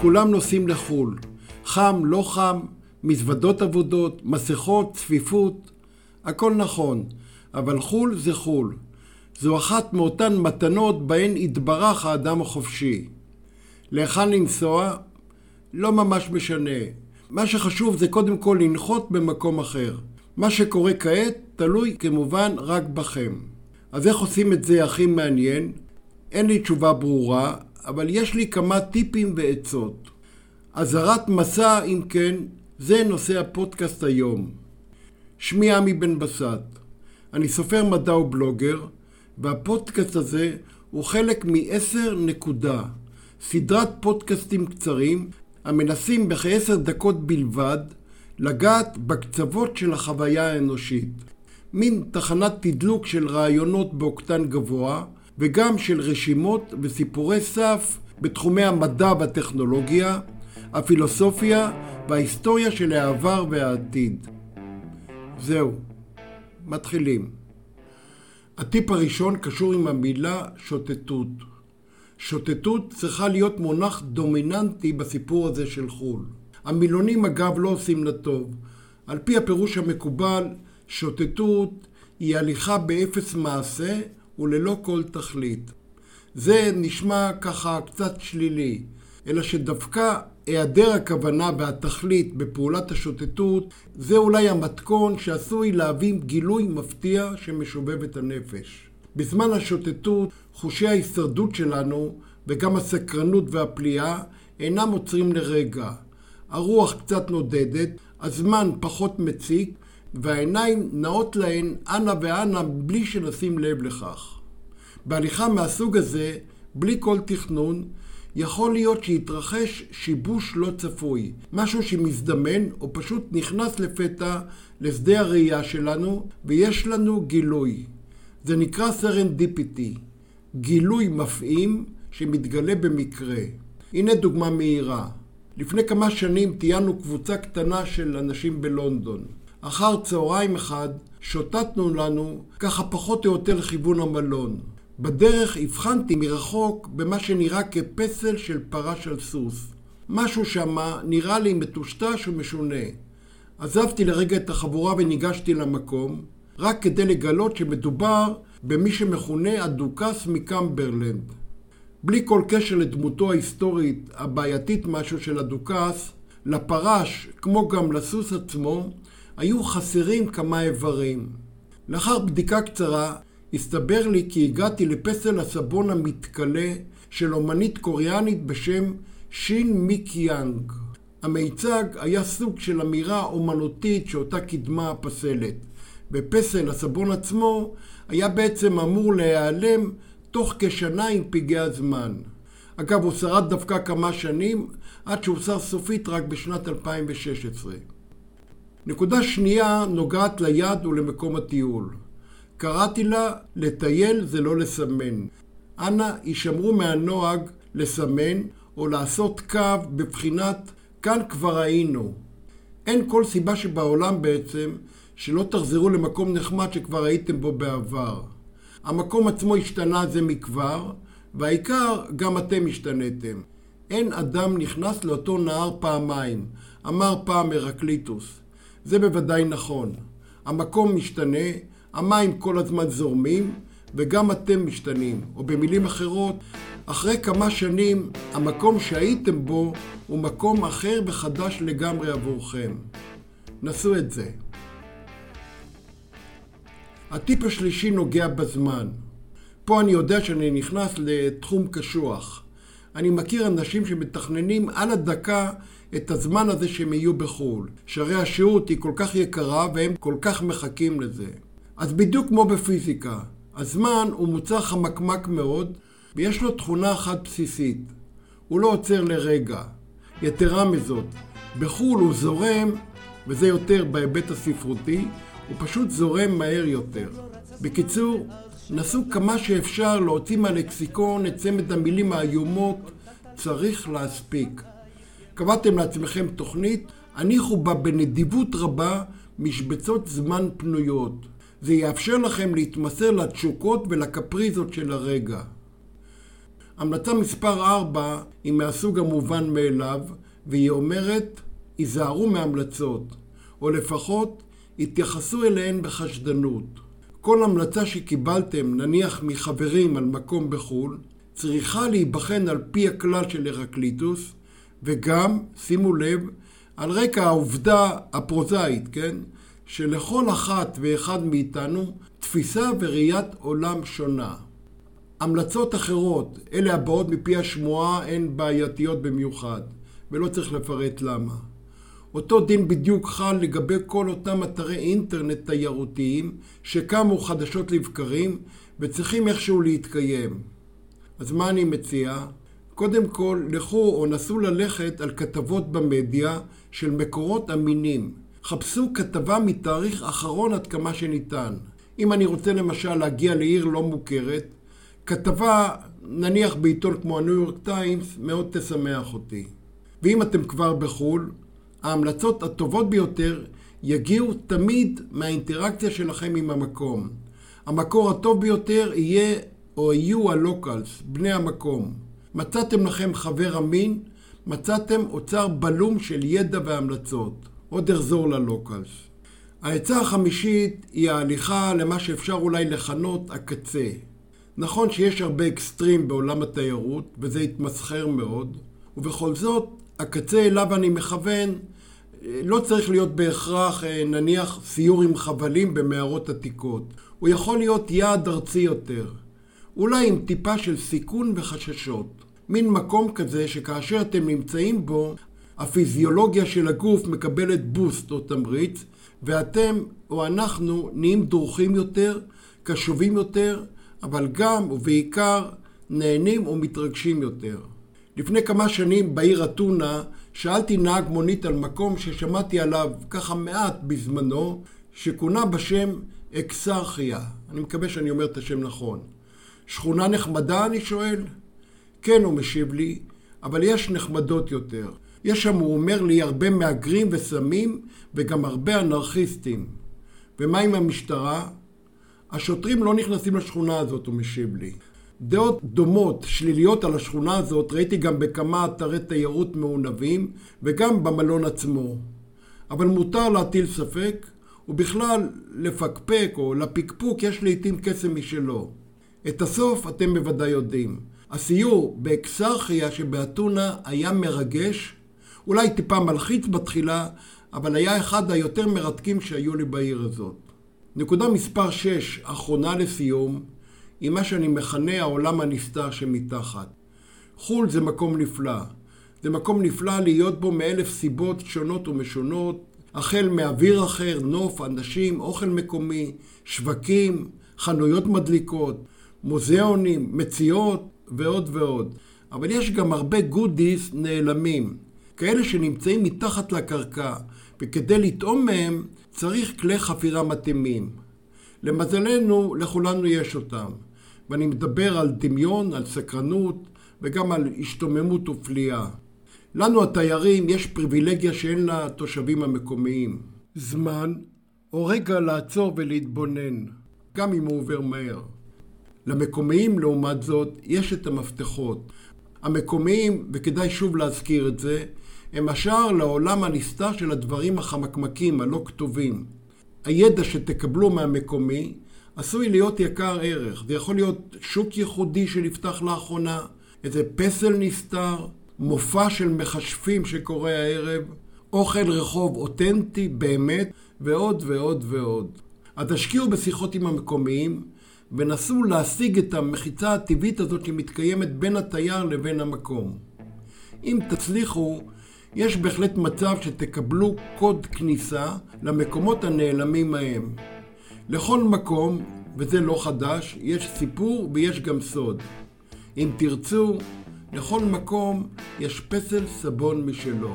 כולם נוסעים לחו"ל. חם, לא חם, מזוודות אבודות, מסכות, צפיפות, הכל נכון, אבל חו"ל זה חו"ל. זו אחת מאותן מתנות בהן התברך האדם החופשי. להיכן לנסוע? לא ממש משנה. מה שחשוב זה קודם כל לנחות במקום אחר. מה שקורה כעת תלוי כמובן רק בכם. אז איך עושים את זה הכי מעניין? אין לי תשובה ברורה, אבל יש לי כמה טיפים ועצות. אזהרת מסע, אם כן, זה נושא הפודקאסט היום. שמי עמי בן בסט. אני סופר מדע ובלוגר, והפודקאסט הזה הוא חלק מ-10 נקודה, סדרת פודקאסטים קצרים המנסים בכעשר דקות בלבד לגעת בקצוות של החוויה האנושית. מין תחנת תדלוק של רעיונות באוקטן גבוה, וגם של רשימות וסיפורי סף בתחומי המדע והטכנולוגיה, הפילוסופיה וההיסטוריה של העבר והעתיד. זהו, מתחילים. הטיפ הראשון קשור עם המילה שוטטות. שוטטות צריכה להיות מונח דומיננטי בסיפור הזה של חו"ל. המילונים אגב לא עושים לטוב. על פי הפירוש המקובל, שוטטות היא הליכה באפס מעשה וללא כל תכלית. זה נשמע ככה קצת שלילי, אלא שדווקא היעדר הכוונה והתכלית בפעולת השוטטות זה אולי המתכון שעשוי להביא גילוי מפתיע שמשובב את הנפש. בזמן השוטטות חושי ההישרדות שלנו וגם הסקרנות והפליאה אינם עוצרים לרגע. הרוח קצת נודדת, הזמן פחות מציק והעיניים נעות להן אנה ואנה בלי שנשים לב לכך. בהליכה מהסוג הזה, בלי כל תכנון, יכול להיות שיתרחש שיבוש לא צפוי, משהו שמזדמן או פשוט נכנס לפתע לשדה הראייה שלנו ויש לנו גילוי. זה נקרא serendipity, גילוי מפעים שמתגלה במקרה. הנה דוגמה מהירה. לפני כמה שנים טיינו קבוצה קטנה של אנשים בלונדון. אחר צהריים אחד שוטטנו לנו ככה פחות או יותר לכיוון המלון. בדרך הבחנתי מרחוק במה שנראה כפסל של פרש על סוס. משהו שמה נראה לי מטושטש ומשונה. עזבתי לרגע את החבורה וניגשתי למקום, רק כדי לגלות שמדובר במי שמכונה הדוכס מקמברלנד. בלי כל קשר לדמותו ההיסטורית הבעייתית משהו של הדוכס, לפרש, כמו גם לסוס עצמו, היו חסרים כמה איברים. לאחר בדיקה קצרה, הסתבר לי כי הגעתי לפסל הסבון המתכלה של אומנית קוריאנית בשם שין מיק יאנג. המיצג היה סוג של אמירה אומנותית שאותה קידמה הפסלת. בפסל הסבון עצמו היה בעצם אמור להיעלם תוך כשנה עם פגעי הזמן. אגב, הוא שרד דווקא כמה שנים, עד שהוסר סופית רק בשנת 2016. נקודה שנייה נוגעת ליד ולמקום הטיול. קראתי לה לטייל זה לא לסמן. אנא הישמרו מהנוהג לסמן או לעשות קו בבחינת כאן כבר היינו. אין כל סיבה שבעולם בעצם שלא תחזרו למקום נחמד שכבר הייתם בו בעבר. המקום עצמו השתנה זה מכבר, והעיקר גם אתם השתנתם. אין אדם נכנס לאותו נהר פעמיים, אמר פעם הרקליטוס. זה בוודאי נכון. המקום משתנה, המים כל הזמן זורמים, וגם אתם משתנים. או במילים אחרות, אחרי כמה שנים, המקום שהייתם בו הוא מקום אחר וחדש לגמרי עבורכם. נסו את זה. הטיפ השלישי נוגע בזמן. פה אני יודע שאני נכנס לתחום קשוח. אני מכיר אנשים שמתכננים על הדקה את הזמן הזה שהם יהיו בחו"ל. שהרי השהות היא כל כך יקרה והם כל כך מחכים לזה. אז בדיוק כמו בפיזיקה, הזמן הוא מוצר חמקמק מאוד ויש לו תכונה אחת בסיסית. הוא לא עוצר לרגע. יתרה מזאת, בחו"ל הוא זורם, וזה יותר בהיבט הספרותי, הוא פשוט זורם מהר יותר. בקיצור, נסו כמה שאפשר להוציא מהלקסיקון את צמד המילים האיומות צריך להספיק. קבעתם לעצמכם תוכנית, הניחו בה בנדיבות רבה משבצות זמן פנויות. זה יאפשר לכם להתמסר לתשוקות ולקפריזות של הרגע. המלצה מספר 4 היא מהסוג המובן מאליו, והיא אומרת, היזהרו מהמלצות, או לפחות התייחסו אליהן בחשדנות. כל המלצה שקיבלתם, נניח מחברים על מקום בחו"ל, צריכה להיבחן על פי הכלל של הרקליטוס, וגם, שימו לב, על רקע העובדה הפרוזאית, כן? שלכל אחת ואחד מאיתנו תפיסה וראיית עולם שונה. המלצות אחרות, אלה הבאות מפי השמועה, הן בעייתיות במיוחד, ולא צריך לפרט למה. אותו דין בדיוק חל לגבי כל אותם אתרי אינטרנט תיירותיים שקמו חדשות לבקרים וצריכים איכשהו להתקיים. אז מה אני מציע? קודם כל, לכו או נסו ללכת על כתבות במדיה של מקורות אמינים. חפשו כתבה מתאריך אחרון עד כמה שניתן. אם אני רוצה למשל להגיע לעיר לא מוכרת, כתבה, נניח בעיתון כמו הניו יורק טיימס, מאוד תשמח אותי. ואם אתם כבר בחו"ל, ההמלצות הטובות ביותר יגיעו תמיד מהאינטראקציה שלכם עם המקום. המקור הטוב ביותר יהיה או יהיו הלוקלס, בני המקום. מצאתם לכם חבר אמין, מצאתם אוצר בלום של ידע והמלצות. עוד אחזור ללוקלס. העצה החמישית היא ההליכה למה שאפשר אולי לכנות הקצה. נכון שיש הרבה אקסטרים בעולם התיירות, וזה התמסחר מאוד, ובכל זאת, הקצה אליו אני מכוון לא צריך להיות בהכרח, אה, נניח, סיור עם חבלים במערות עתיקות. הוא יכול להיות יעד ארצי יותר. אולי עם טיפה של סיכון וחששות. מין מקום כזה שכאשר אתם נמצאים בו, הפיזיולוגיה של הגוף מקבלת בוסט או תמריץ, ואתם או אנחנו נהיים דרוכים יותר, קשובים יותר, אבל גם ובעיקר נהנים ומתרגשים יותר. לפני כמה שנים בעיר אתונה שאלתי נהג מונית על מקום ששמעתי עליו ככה מעט בזמנו, שכונה בשם אקסרכיה. אני מקווה שאני אומר את השם נכון. שכונה נחמדה? אני שואל. כן, הוא משיב לי, אבל יש נחמדות יותר. יש שם, הוא אומר לי, הרבה מהגרים וסמים וגם הרבה אנרכיסטים. ומה עם המשטרה? השוטרים לא נכנסים לשכונה הזאת, הוא משיב לי. דעות דומות, שליליות על השכונה הזאת, ראיתי גם בכמה אתרי תיירות מעונבים וגם במלון עצמו. אבל מותר להטיל ספק, ובכלל לפקפק או לפקפוק יש לעיתים קסם משלו. את הסוף אתם בוודאי יודעים. הסיור באקסרכיה שבאתונה היה מרגש, אולי טיפה מלחיץ בתחילה, אבל היה אחד היותר מרתקים שהיו לי בעיר הזאת. נקודה מספר 6, אחרונה לסיום, היא מה שאני מכנה העולם הנסתר שמתחת. חו"ל זה מקום נפלא. זה מקום נפלא להיות בו מאלף סיבות שונות ומשונות, החל מאוויר אחר, נוף, אנשים, אוכל מקומי, שווקים, חנויות מדליקות, מוזיאונים, מציאות ועוד ועוד. אבל יש גם הרבה גודיס נעלמים, כאלה שנמצאים מתחת לקרקע, וכדי לטעום מהם צריך כלי חפירה מתאימים. למזלנו, לכולנו יש אותם. ואני מדבר על דמיון, על סקרנות וגם על השתוממות ופליאה. לנו התיירים יש פריבילגיה שאין לתושבים המקומיים. זמן או רגע לעצור ולהתבונן, גם אם הוא עובר מהר. למקומיים, לעומת זאת, יש את המפתחות. המקומיים, וכדאי שוב להזכיר את זה, הם השער לעולם הנסתר של הדברים החמקמקים, הלא כתובים. הידע שתקבלו מהמקומי עשוי להיות יקר ערך. זה יכול להיות שוק ייחודי שנפתח לאחרונה, איזה פסל נסתר, מופע של מכשפים שקורה הערב, אוכל רחוב אותנטי באמת, ועוד ועוד ועוד. אז תשקיעו בשיחות עם המקומיים, ונסו להשיג את המחיצה הטבעית הזאת שמתקיימת בין התייר לבין המקום. אם תצליחו, יש בהחלט מצב שתקבלו קוד כניסה למקומות הנעלמים ההם. לכל מקום, וזה לא חדש, יש סיפור ויש גם סוד. אם תרצו, לכל מקום יש פסל סבון משלו.